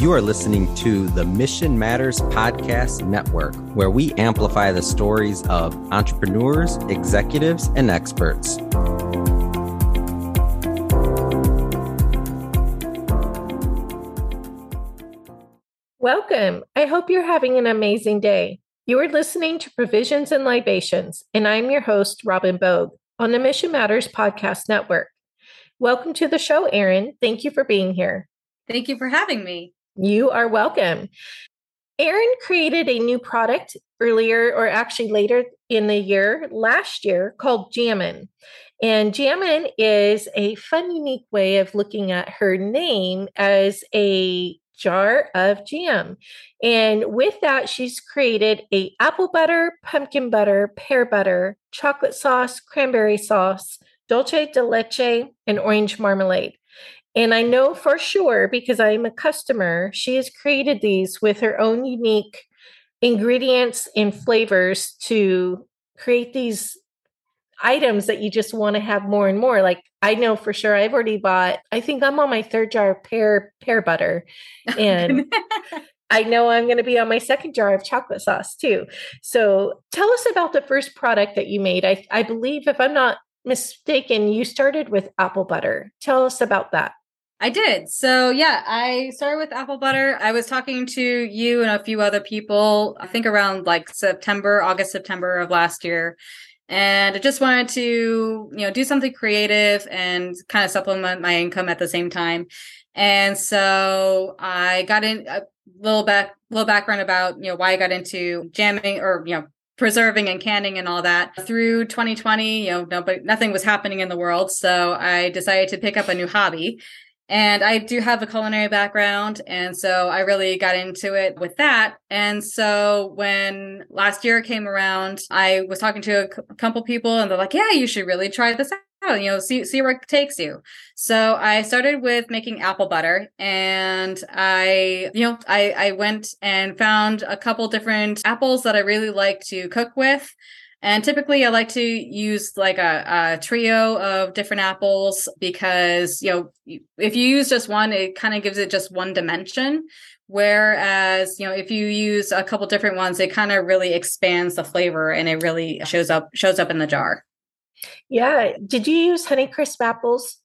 You are listening to the Mission Matters Podcast Network, where we amplify the stories of entrepreneurs, executives, and experts. Welcome. I hope you're having an amazing day. You are listening to Provisions and Libations, and I'm your host, Robin Bogue, on the Mission Matters Podcast Network. Welcome to the show, Erin. Thank you for being here. Thank you for having me. You are welcome. Erin created a new product earlier, or actually later in the year, last year, called Jammin. And Jammin is a fun, unique way of looking at her name as a jar of jam. And with that, she's created a apple butter, pumpkin butter, pear butter, chocolate sauce, cranberry sauce, dulce de leche, and orange marmalade. And I know for sure because I'm a customer, she has created these with her own unique ingredients and flavors to create these items that you just want to have more and more. Like I know for sure I've already bought, I think I'm on my third jar of pear pear butter. Oh, and I know I'm going to be on my second jar of chocolate sauce too. So tell us about the first product that you made. I, I believe if I'm not mistaken, you started with apple butter. Tell us about that. I did. So, yeah, I started with apple butter. I was talking to you and a few other people, I think around like September, August, September of last year. And I just wanted to, you know, do something creative and kind of supplement my income at the same time. And so I got in a little back, little background about, you know, why I got into jamming or, you know, preserving and canning and all that through 2020 you know no, but nothing was happening in the world so i decided to pick up a new hobby and I do have a culinary background. And so I really got into it with that. And so when last year came around, I was talking to a couple people and they're like, yeah, you should really try this out, you know, see, see where it takes you. So I started with making apple butter and I, you know, I, I went and found a couple different apples that I really like to cook with. And typically, I like to use like a, a, trio of different apples because, you know, if you use just one, it kind of gives it just one dimension. Whereas, you know, if you use a couple different ones, it kind of really expands the flavor and it really shows up shows up in the jar. Yeah. Did you use Honeycrisp apples?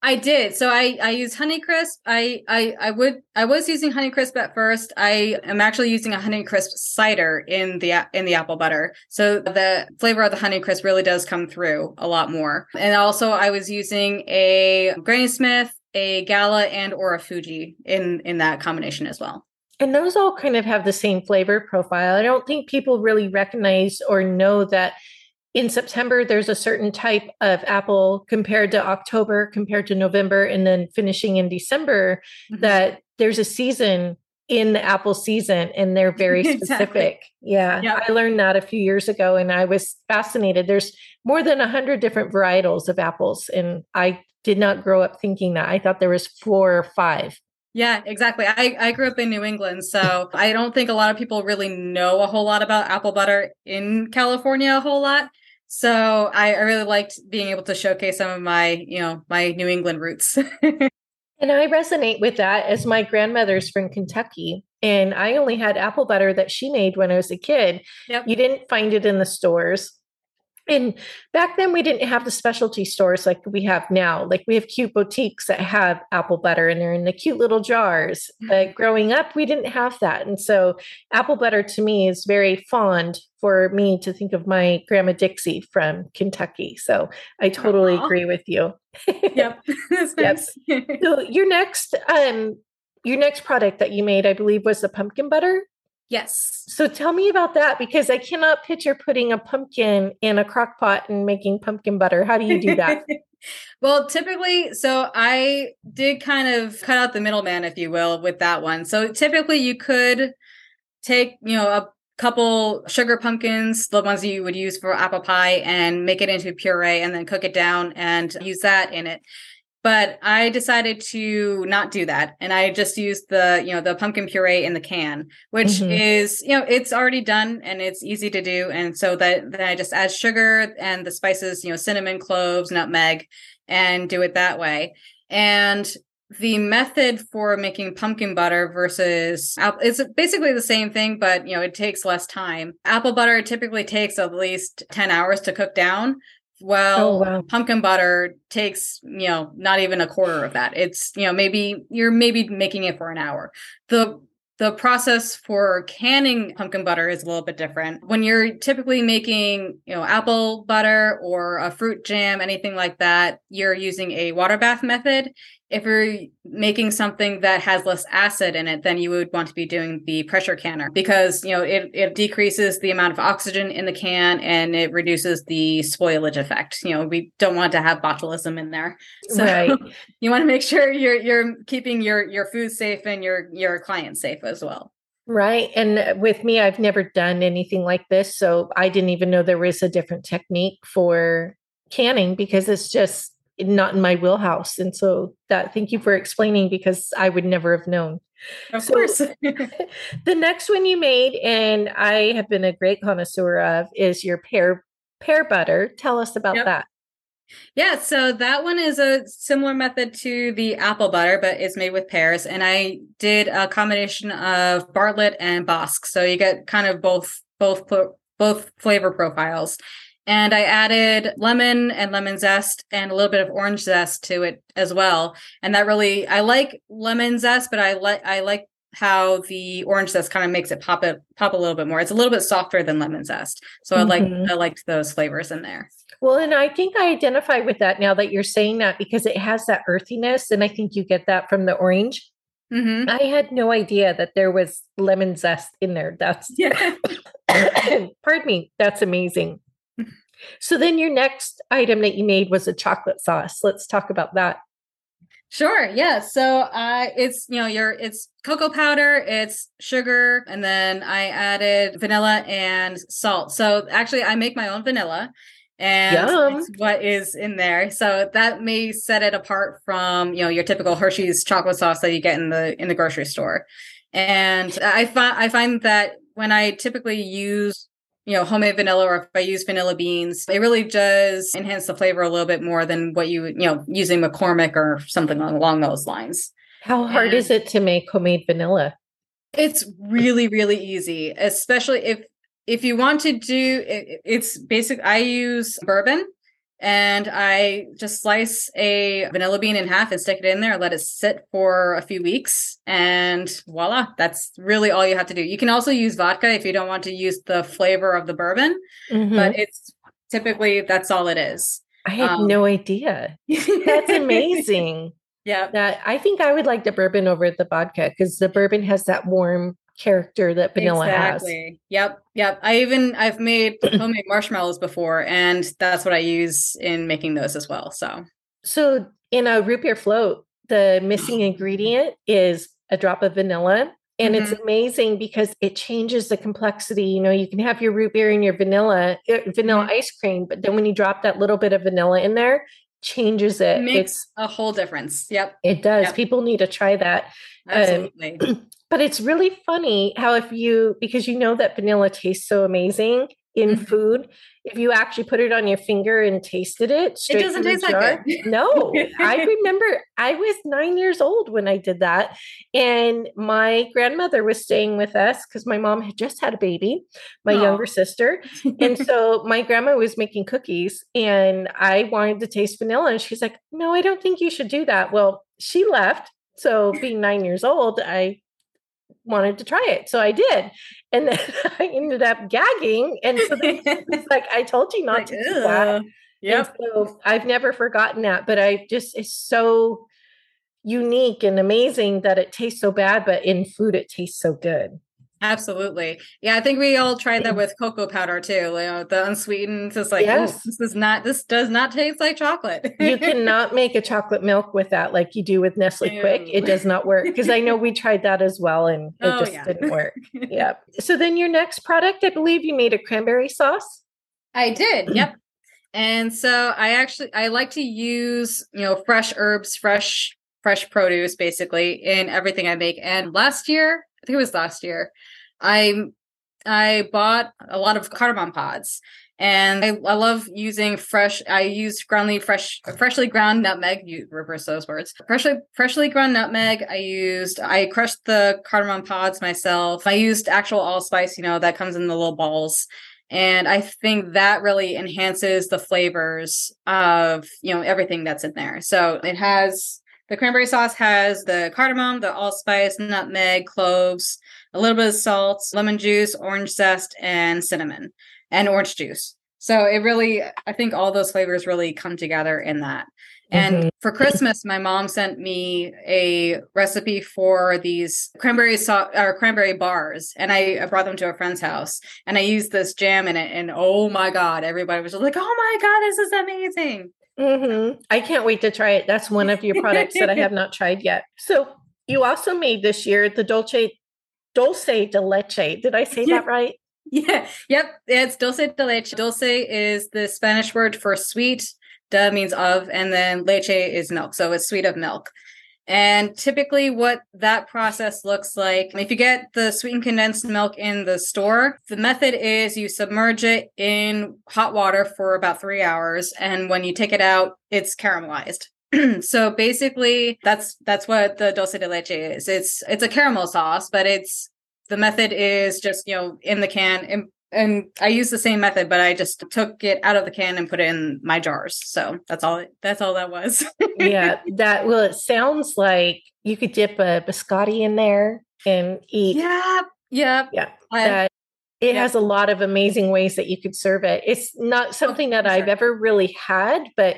I did. So I I use Honeycrisp. I I I would I was using Honeycrisp at first. I am actually using a Honeycrisp cider in the in the apple butter. So the flavor of the Honeycrisp really does come through a lot more. And also I was using a Granny Smith, a Gala and or a Fuji in in that combination as well. And those all kind of have the same flavor profile. I don't think people really recognize or know that in September, there's a certain type of apple compared to October, compared to November, and then finishing in December, mm-hmm. that there's a season in the apple season and they're very specific. Exactly. Yeah. Yep. I learned that a few years ago and I was fascinated. There's more than a hundred different varietals of apples. And I did not grow up thinking that. I thought there was four or five. Yeah, exactly. I, I grew up in New England, so I don't think a lot of people really know a whole lot about apple butter in California a whole lot. So I, I really liked being able to showcase some of my, you know, my New England roots. and I resonate with that as my grandmother's from Kentucky. And I only had apple butter that she made when I was a kid. Yep. You didn't find it in the stores. And back then, we didn't have the specialty stores like we have now. Like we have cute boutiques that have apple butter and they're in the cute little jars. But mm-hmm. growing up, we didn't have that. And so, apple butter to me is very fond for me to think of my grandma Dixie from Kentucky. So, I totally Aww. agree with you. yep. yep. so, your next, um, your next product that you made, I believe, was the pumpkin butter. Yes. So tell me about that because I cannot picture putting a pumpkin in a crock pot and making pumpkin butter. How do you do that? well, typically, so I did kind of cut out the middleman, if you will, with that one. So typically, you could take, you know, a couple sugar pumpkins, the ones you would use for apple pie, and make it into puree and then cook it down and use that in it but I decided to not do that. And I just used the, you know, the pumpkin puree in the can, which mm-hmm. is, you know, it's already done and it's easy to do. And so that then I just add sugar and the spices, you know, cinnamon, cloves, nutmeg, and do it that way. And the method for making pumpkin butter versus it's basically the same thing but you know it takes less time apple butter typically takes at least 10 hours to cook down well oh, wow. pumpkin butter takes you know not even a quarter of that it's you know maybe you're maybe making it for an hour the the process for canning pumpkin butter is a little bit different. When you're typically making, you know, apple butter or a fruit jam, anything like that, you're using a water bath method if you're making something that has less acid in it, then you would want to be doing the pressure canner because you know it, it decreases the amount of oxygen in the can and it reduces the spoilage effect. You know, we don't want to have botulism in there. So right. you want to make sure you're you're keeping your your food safe and your your clients safe as well. Right. And with me, I've never done anything like this. So I didn't even know there was a different technique for canning because it's just not in my wheelhouse. And so that thank you for explaining because I would never have known. Of so, course. the next one you made, and I have been a great connoisseur of, is your pear pear butter. Tell us about yep. that. Yeah, so that one is a similar method to the apple butter, but it's made with pears. And I did a combination of Bartlett and Bosc, so you get kind of both both both flavor profiles and I added lemon and lemon zest and a little bit of orange zest to it as well. And that really, I like lemon zest, but I like I like how the orange zest kind of makes it pop it pop a little bit more. It's a little bit softer than lemon zest, so mm-hmm. I like I liked those flavors in there. Well, and I think I identify with that now that you're saying that because it has that earthiness, and I think you get that from the orange. Mm-hmm. I had no idea that there was lemon zest in there. That's yeah. pardon me. That's amazing. So then your next item that you made was a chocolate sauce. Let's talk about that. Sure. Yeah. So uh it's you know your it's cocoa powder, it's sugar, and then I added vanilla and salt. So actually I make my own vanilla and what is in there. So that may set it apart from, you know, your typical Hershey's chocolate sauce that you get in the in the grocery store. And I find I find that when I typically use you know, homemade vanilla or if I use vanilla beans, it really does enhance the flavor a little bit more than what you, you know, using McCormick or something along those lines. How hard and is it to make homemade vanilla? It's really, really easy, especially if if you want to do it, it's basic. I use bourbon and I just slice a vanilla bean in half and stick it in there, let it sit for a few weeks, and voila, that's really all you have to do. You can also use vodka if you don't want to use the flavor of the bourbon, mm-hmm. but it's typically that's all it is. I had um, no idea. That's amazing. yeah. That I think I would like the bourbon over the vodka because the bourbon has that warm character that vanilla has. exactly. has. Yep, yep. I even I've made homemade marshmallows before, and that's what I use in making those as well. So, so in a root beer float, the missing ingredient is a drop of vanilla. And mm-hmm. it's amazing because it changes the complexity. You know, you can have your root beer and your vanilla, uh, vanilla mm-hmm. ice cream, but then when you drop that little bit of vanilla in there, changes it. it makes it's, a whole difference. Yep. It does. Yep. People need to try that. Um, Absolutely. Um, but it's really funny how if you because you know that vanilla tastes so amazing in mm-hmm. food if you actually put it on your finger and tasted it it doesn't taste jar, like it no i remember i was nine years old when i did that and my grandmother was staying with us because my mom had just had a baby my Aww. younger sister and so my grandma was making cookies and i wanted to taste vanilla and she's like no i don't think you should do that well she left so being nine years old i wanted to try it. So I did. And then I ended up gagging. And so it's like, I told you not like, to do that. Yeah. So I've never forgotten that. But I just, it's so unique and amazing that it tastes so bad, but in food, it tastes so good. Absolutely. Yeah, I think we all tried that with cocoa powder too. You know, the unsweetened is like, yes. this is not this does not taste like chocolate. you cannot make a chocolate milk with that like you do with Nestle Ew. Quik. It does not work. Because I know we tried that as well and it oh, just yeah. didn't work. yeah. So then your next product, I believe you made a cranberry sauce. I did. Yep. And so I actually I like to use, you know, fresh herbs, fresh fresh produce basically in everything I make. And last year think it was last year, I I bought a lot of cardamom pods. And I, I love using fresh. I use groundly fresh, freshly ground nutmeg. You reverse those words. Freshly, freshly ground nutmeg. I used. I crushed the cardamom pods myself. I used actual allspice. You know that comes in the little balls and i think that really enhances the flavors of you know everything that's in there so it has the cranberry sauce has the cardamom the allspice nutmeg cloves a little bit of salt lemon juice orange zest and cinnamon and orange juice so it really i think all those flavors really come together in that and mm-hmm. for Christmas, my mom sent me a recipe for these cranberry so- or cranberry bars, and I, brought them to a friend's house, and I used this jam in it, and oh my god, everybody was just like, "Oh my god, this is amazing!" Mm-hmm. I can't wait to try it. That's one of your products that I have not tried yet. So you also made this year the Dolce Dulce de Leche. Did I say yeah. that right? Yeah. Yep. It's dulce de leche. Dulce is the Spanish word for sweet Da means of, and then leche is milk. So it's sweet of milk. And typically, what that process looks like, if you get the sweetened condensed milk in the store, the method is you submerge it in hot water for about three hours. And when you take it out, it's caramelized. so basically, that's that's what the dulce de leche is. It's it's a caramel sauce, but it's the method is just you know in the can and I use the same method, but I just took it out of the can and put it in my jars. So that's all. That's all that was. yeah, that well, it sounds like you could dip a biscotti in there and eat. Yeah, yeah, yeah. That it yeah. has a lot of amazing ways that you could serve it. It's not oh, something that. I've ever really had, but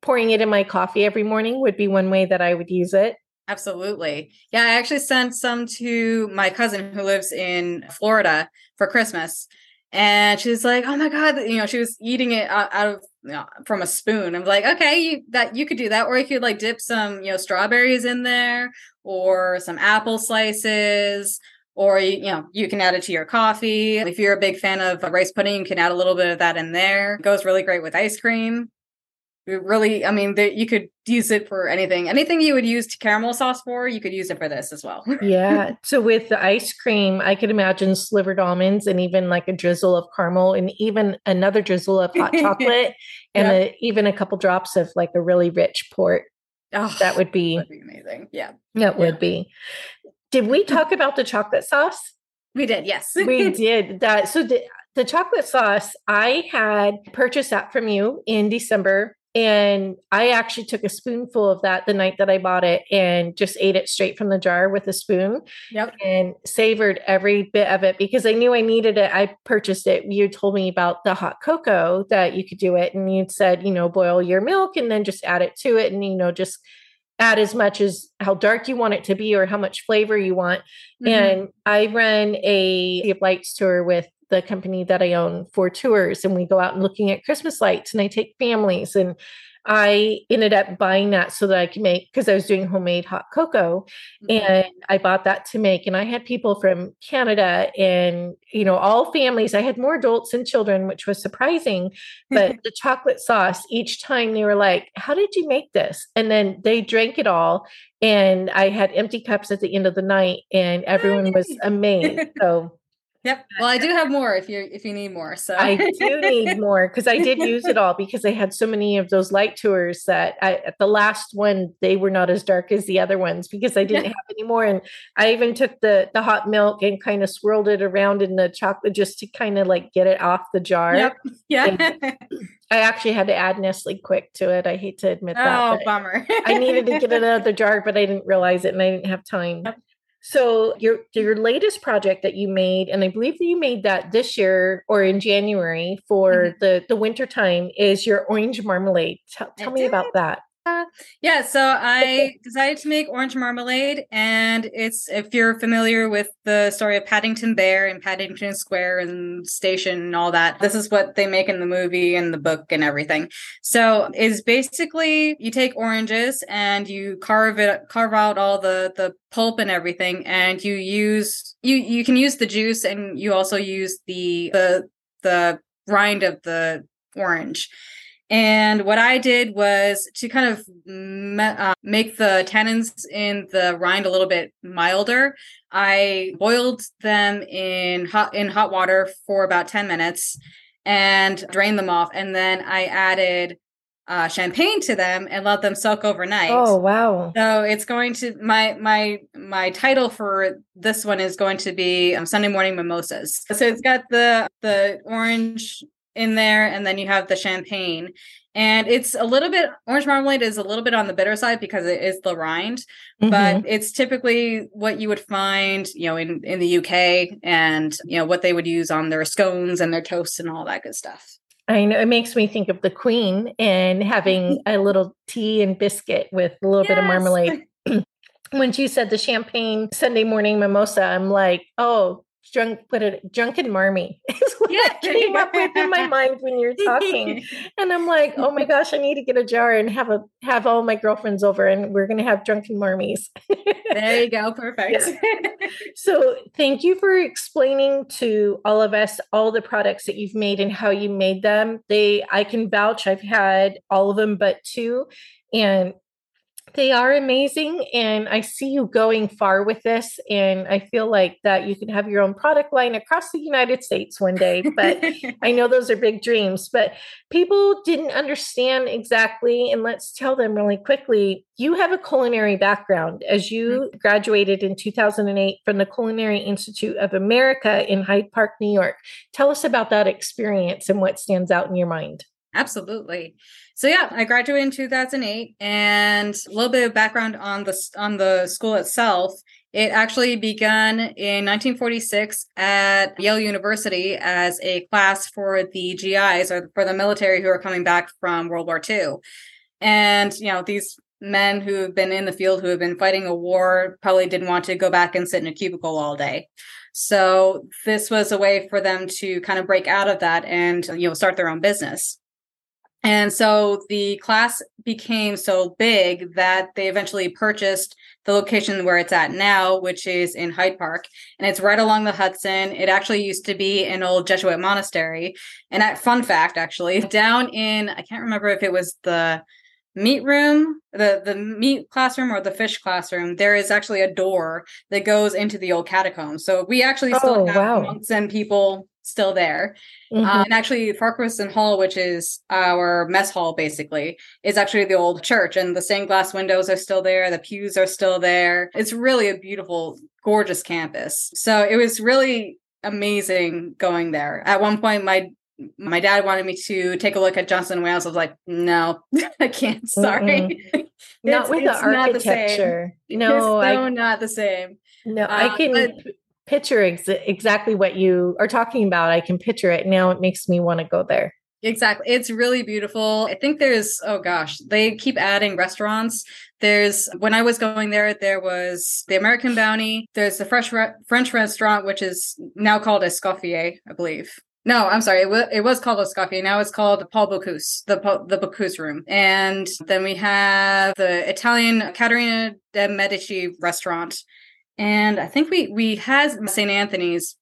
pouring it in my coffee every morning would be one way that I would use it. Absolutely. Yeah, I actually sent some to my cousin who lives in Florida for Christmas. And she's like, "Oh my god!" You know, she was eating it out, of you know, from a spoon. I'm like, "Okay, you, that you could do that, or you could like dip some, you know, strawberries in there, or some apple slices, or you know, you can add it to your coffee. If you're a big fan of rice pudding, you can add a little bit of that in there. It goes really great with ice cream really i mean that you could use it for anything anything you would use caramel sauce for you could use it for this as well. Yeah so with the ice cream i could imagine slivered almonds and even like a drizzle of caramel and even another drizzle of hot chocolate and a, even a couple drops of like a really rich port. Oh, that would be, be amazing. Yeah. That yeah. would be. Did we talk about the chocolate sauce? We did yes. We did. That so the, the chocolate sauce i had purchased that from you in december and I actually took a spoonful of that the night that I bought it and just ate it straight from the jar with a spoon. Yep. And savored every bit of it because I knew I needed it. I purchased it. You told me about the hot cocoa that you could do it. And you said, you know, boil your milk and then just add it to it and, you know, just add as much as how dark you want it to be or how much flavor you want. Mm-hmm. And I run a lights tour with the company that I own for tours and we go out and looking at Christmas lights and I take families and I ended up buying that so that I can make because I was doing homemade hot cocoa mm-hmm. and I bought that to make and I had people from Canada and you know all families I had more adults and children which was surprising but the chocolate sauce each time they were like how did you make this and then they drank it all and I had empty cups at the end of the night and everyone was amazed so Yep. Well, I do have more if you if you need more. So I do need more because I did use it all because I had so many of those light tours that I, at the last one they were not as dark as the other ones because I didn't have any more. And I even took the the hot milk and kind of swirled it around in the chocolate just to kind of like get it off the jar. Yep. Yeah. I actually had to add Nestle Quik to it. I hate to admit that. Oh, bummer. I needed to get it out of the jar, but I didn't realize it and I didn't have time. Yep. So your your latest project that you made, and I believe that you made that this year or in January for mm-hmm. the the winter time, is your orange marmalade. Tell me about that. Uh, yeah, so I decided to make orange marmalade, and it's if you're familiar with the story of Paddington Bear and Paddington Square and Station and all that, this is what they make in the movie and the book and everything. So is basically you take oranges and you carve it, carve out all the the pulp and everything, and you use you you can use the juice, and you also use the the the rind of the orange and what I did was to kind of me- uh, make the tannins in the rind a little bit milder. I boiled them in hot in hot water for about 10 minutes and drained them off. And then I added uh, champagne to them and let them soak overnight. Oh wow! So it's going to my my my title for this one is going to be um, Sunday morning mimosas. So it's got the the orange in there, and then you have the champagne, and it's a little bit orange marmalade is a little bit on the bitter side because it is the rind, mm-hmm. but it's typically what you would find you know in in the UK and you know what they would use on their scones and their toasts and all that good stuff. I know it makes me think of the queen and having a little tea and biscuit with a little yes. bit of marmalade. when she said the champagne Sunday morning mimosa, I'm like, oh, drunk put it drunken marmy is what yeah. I came up with in my mind when you're talking. and I'm like, oh my gosh, I need to get a jar and have a have all my girlfriends over and we're gonna have drunken marmies. there you go. Perfect. Yeah. So thank you for explaining to all of us all the products that you've made and how you made them. They I can vouch I've had all of them but two. And they are amazing and i see you going far with this and i feel like that you can have your own product line across the united states one day but i know those are big dreams but people didn't understand exactly and let's tell them really quickly you have a culinary background as you mm-hmm. graduated in 2008 from the culinary institute of america in hyde park new york tell us about that experience and what stands out in your mind Absolutely. So yeah, I graduated in 2008 and a little bit of background on the on the school itself. It actually began in 1946 at Yale University as a class for the GIs or for the military who are coming back from World War II. And you know, these men who have been in the field who have been fighting a war probably didn't want to go back and sit in a cubicle all day. So this was a way for them to kind of break out of that and you know start their own business. And so the class became so big that they eventually purchased the location where it's at now, which is in Hyde Park. And it's right along the Hudson. It actually used to be an old Jesuit monastery. And that fun fact, actually, down in, I can't remember if it was the meat room, the, the meat classroom or the fish classroom, there is actually a door that goes into the old catacombs. So we actually still oh, have wow. monks and people still there. Mm-hmm. Uh, and actually, Farquharson Hall, which is our mess hall, basically, is actually the old church, and the stained glass windows are still there. The pews are still there. It's really a beautiful, gorgeous campus. So it was really amazing going there. At one point, my my dad wanted me to take a look at Johnson Wales. I was like, no, I can't. Sorry. not with the architecture. No, it's so I, not the same. No, uh, I can. But, picture ex- exactly what you are talking about. I can picture it. Now it makes me want to go there. Exactly. It's really beautiful. I think there's, oh gosh, they keep adding restaurants. There's, when I was going there, there was the American Bounty. There's the Fresh Re- French restaurant, which is now called Escoffier, I believe. No, I'm sorry. It, w- it was called Escoffier. Now it's called Paul Bocuse, the the Bocuse room. And then we have the Italian Caterina de Medici restaurant, and I think we we had St. Anthony's,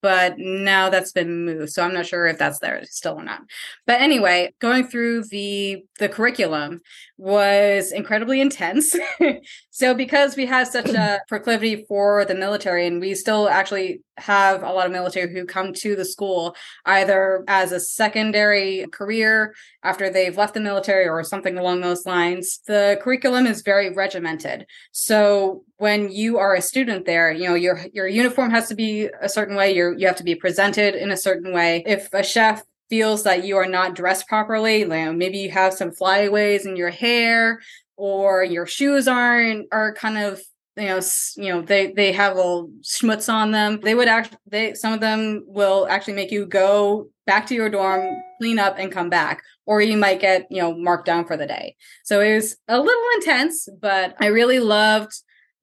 but now that's been moved. So I'm not sure if that's there still or not. But anyway, going through the the curriculum was incredibly intense. so because we have such a proclivity for the military and we still actually have a lot of military who come to the school either as a secondary career after they've left the military or something along those lines. The curriculum is very regimented. So when you are a student there, you know, your your uniform has to be a certain way, you you have to be presented in a certain way. If a chef feels that you are not dressed properly, know, maybe you have some flyaways in your hair or your shoes aren't are kind of you know you know they they have little schmutz on them. They would act they some of them will actually make you go back to your dorm clean up and come back or you might get you know marked down for the day. So it was a little intense but i really loved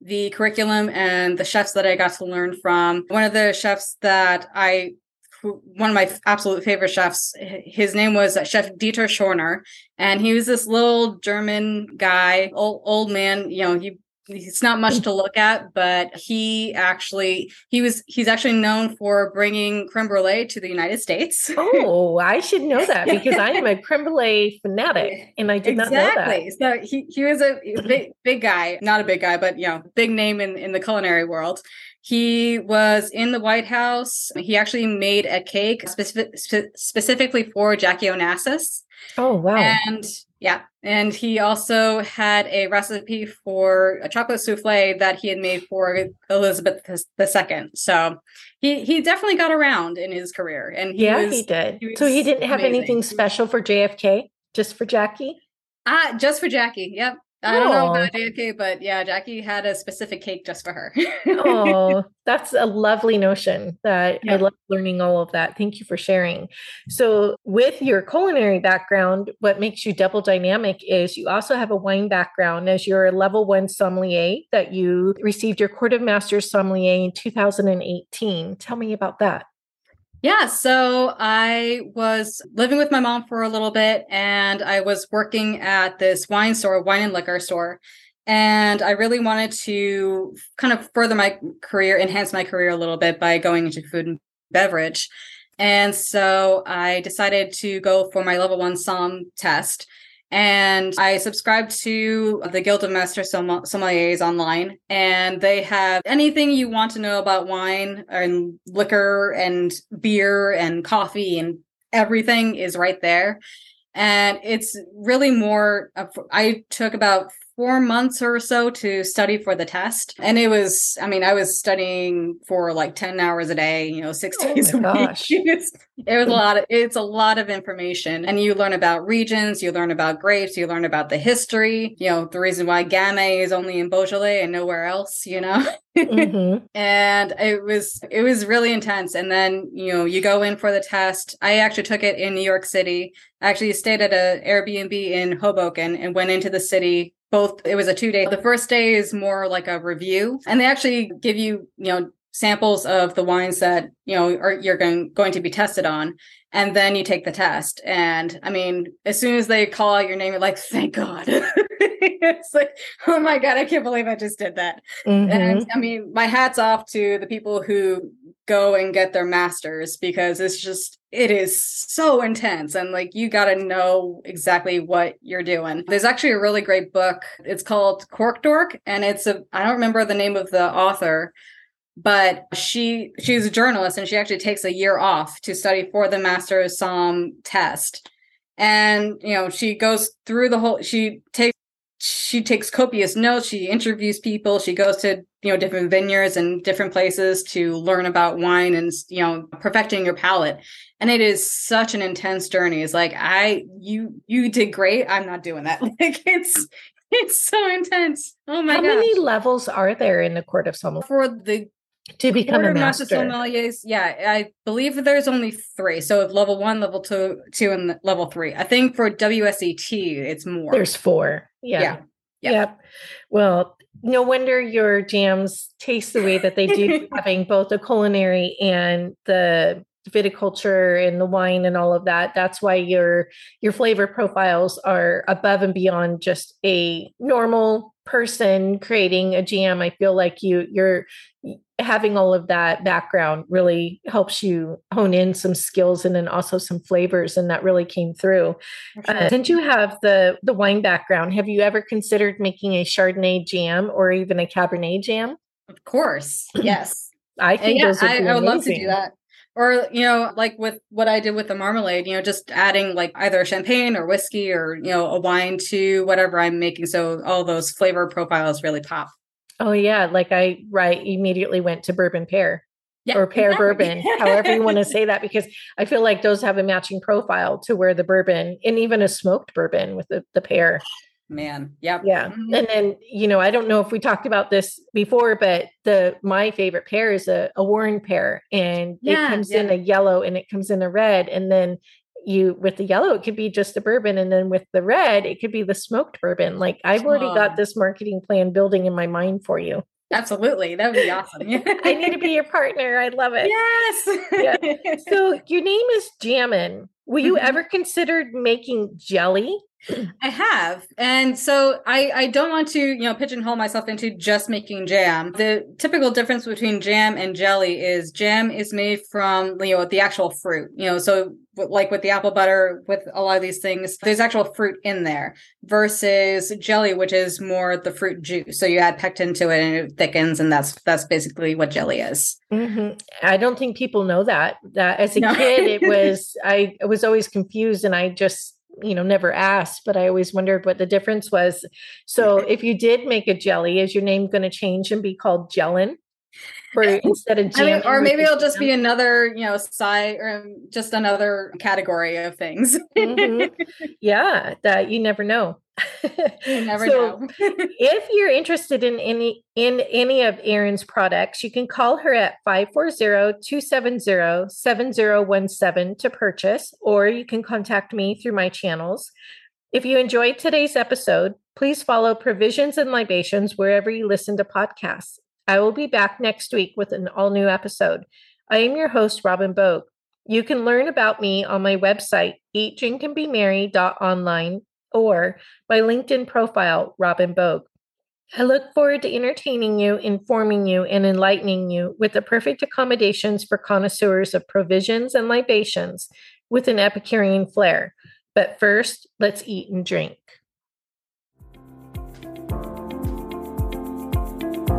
the curriculum and the chefs that i got to learn from. One of the chefs that i one of my absolute favorite chefs. His name was Chef Dieter Schorner, and he was this little German guy, old, old man. You know, he it's not much to look at, but he actually he was he's actually known for bringing creme brulee to the United States. oh, I should know that because I am a creme brulee fanatic, and I did exactly. not know that. So he he was a big big guy, not a big guy, but you know, big name in in the culinary world. He was in the White House. He actually made a cake specific, spe- specifically for Jackie Onassis. Oh, wow. And yeah, and he also had a recipe for a chocolate souffle that he had made for Elizabeth II. So he he definitely got around in his career, and he yeah, was, he did. he so he didn't have anything special for JFK, just for Jackie. Ah, just for Jackie. Yep. I don't know about oh. JFK, but yeah, Jackie had a specific cake just for her. oh, that's a lovely notion that I love learning all of that. Thank you for sharing. So, with your culinary background, what makes you double dynamic is you also have a wine background as you're a level one sommelier that you received your Court of Masters sommelier in 2018. Tell me about that. Yeah, so I was living with my mom for a little bit and I was working at this wine store, wine and liquor store. And I really wanted to kind of further my career, enhance my career a little bit by going into food and beverage. And so I decided to go for my level one SOM test. And I subscribe to the Guild of Master Somm- Sommeliers online, and they have anything you want to know about wine and liquor and beer and coffee and everything is right there. And it's really more, I took about four months or so to study for the test. And it was, I mean, I was studying for like 10 hours a day, you know, six Oh days a week. gosh. It was, it was a lot of, it's a lot of information. And you learn about regions, you learn about grapes, you learn about the history, you know, the reason why Gamay is only in Beaujolais and nowhere else, you know? Mhm. and it was it was really intense and then you know you go in for the test i actually took it in new york city I actually stayed at a airbnb in hoboken and went into the city both it was a two day the first day is more like a review and they actually give you you know samples of the wines that you know are you're going going to be tested on and then you take the test and i mean as soon as they call out your name you're like thank god it's like oh my god i can't believe i just did that Mhm. and I mean, my hat's off to the people who go and get their masters because it's just, it is so intense. And like, you got to know exactly what you're doing. There's actually a really great book. It's called Cork Dork. And it's a, I don't remember the name of the author, but she, she's a journalist and she actually takes a year off to study for the Master Somm test. And, you know, she goes through the whole, she takes, she takes copious notes she interviews people she goes to you know different vineyards and different places to learn about wine and you know perfecting your palate. And it is such an intense journey. It's like i you you did great. I'm not doing that. Like it's it's so intense. Oh my god. How god many levels are there in the Court of Sommelier for the to become Order a Master master? sommeliers yeah i believe there's only three so level one level two two and level three i think for wset it's more There's four. Yeah. Yeah. Yeah. Yep. Well, no wonder your jams taste the way that they do, having both the culinary and the viticulture and the wine and all of that. That's why your your flavor profiles are above and beyond just a normal person creating a jam. I feel like you you're having all of that background really helps you hone in some skills and then also some flavors and that really came through For uh, since you have the the wine background, have you ever considered making a Chardonnay jam or even a Cabernet jam? of course yes I Uh, think yeah, those would I, be I would love to do that. Or, you know, like with what I did with the marmalade, you know, just adding like either champagne or whiskey or, you know, a wine to whatever I'm making. So all those flavor profiles really pop. Oh yeah, like I right immediately went to bourbon pear Yeah. or pear exactly. bourbon, however you want to say that, because I feel like those have a matching profile to where the bourbon and even a smoked bourbon with the, the pear. Man. Yep. Yeah. Mhm. And then, you know, I don't know if we talked about this before, but the my favorite pair is a, a Warren pear and Yeah, it comes in a yellow and it comes in a red. And then you with the yellow, it could be just a bourbon. And then with the red, it could be the smoked bourbon. Like I've already Oh. got this marketing plan building in my mind for you. Absolutely. That would be awesome. I need to be your partner. I love it. Yes. So your name is Jammin. Will you Mhm. ever considered making jelly? I have. And so I, I don't want to, you know, pigeonhole myself into just making jam. The typical difference between jam and jelly is jam is made from, you know, the actual fruit. You know, so like with the apple butter, with a lot of these things, there's actual fruit in there versus jelly, which is more the fruit juice. So you add pectin to it and it thickens, and that's that's basically what jelly is. Mm-hmm. I don't think people know that. That as a no. kid, it was I was always confused, and I just you know never asked but i always wondered what the difference was. So if you did make a jelly is your name going to change and be called gellin for instead of I mean, or maybe it'll just be another you know side or just another category of things. Mm-hmm. yeah that you never know. You never so know. if you're interested in any in any of erin's products you can call her at 540-270-7017 to purchase or you can contact me through my channels. If you enjoyed today's episode please follow provisions and libations wherever you listen to podcasts I will be back next week with an all new episode. I am your host, Robin Bogue. You can learn about me on my website, eatdrinkandbemerry.online, or my LinkedIn profile, Robin Bogue. I look forward to entertaining you, informing you, and enlightening you with the perfect accommodations for connoisseurs of provisions and libations with an Epicurean flair. But first, let's eat and drink.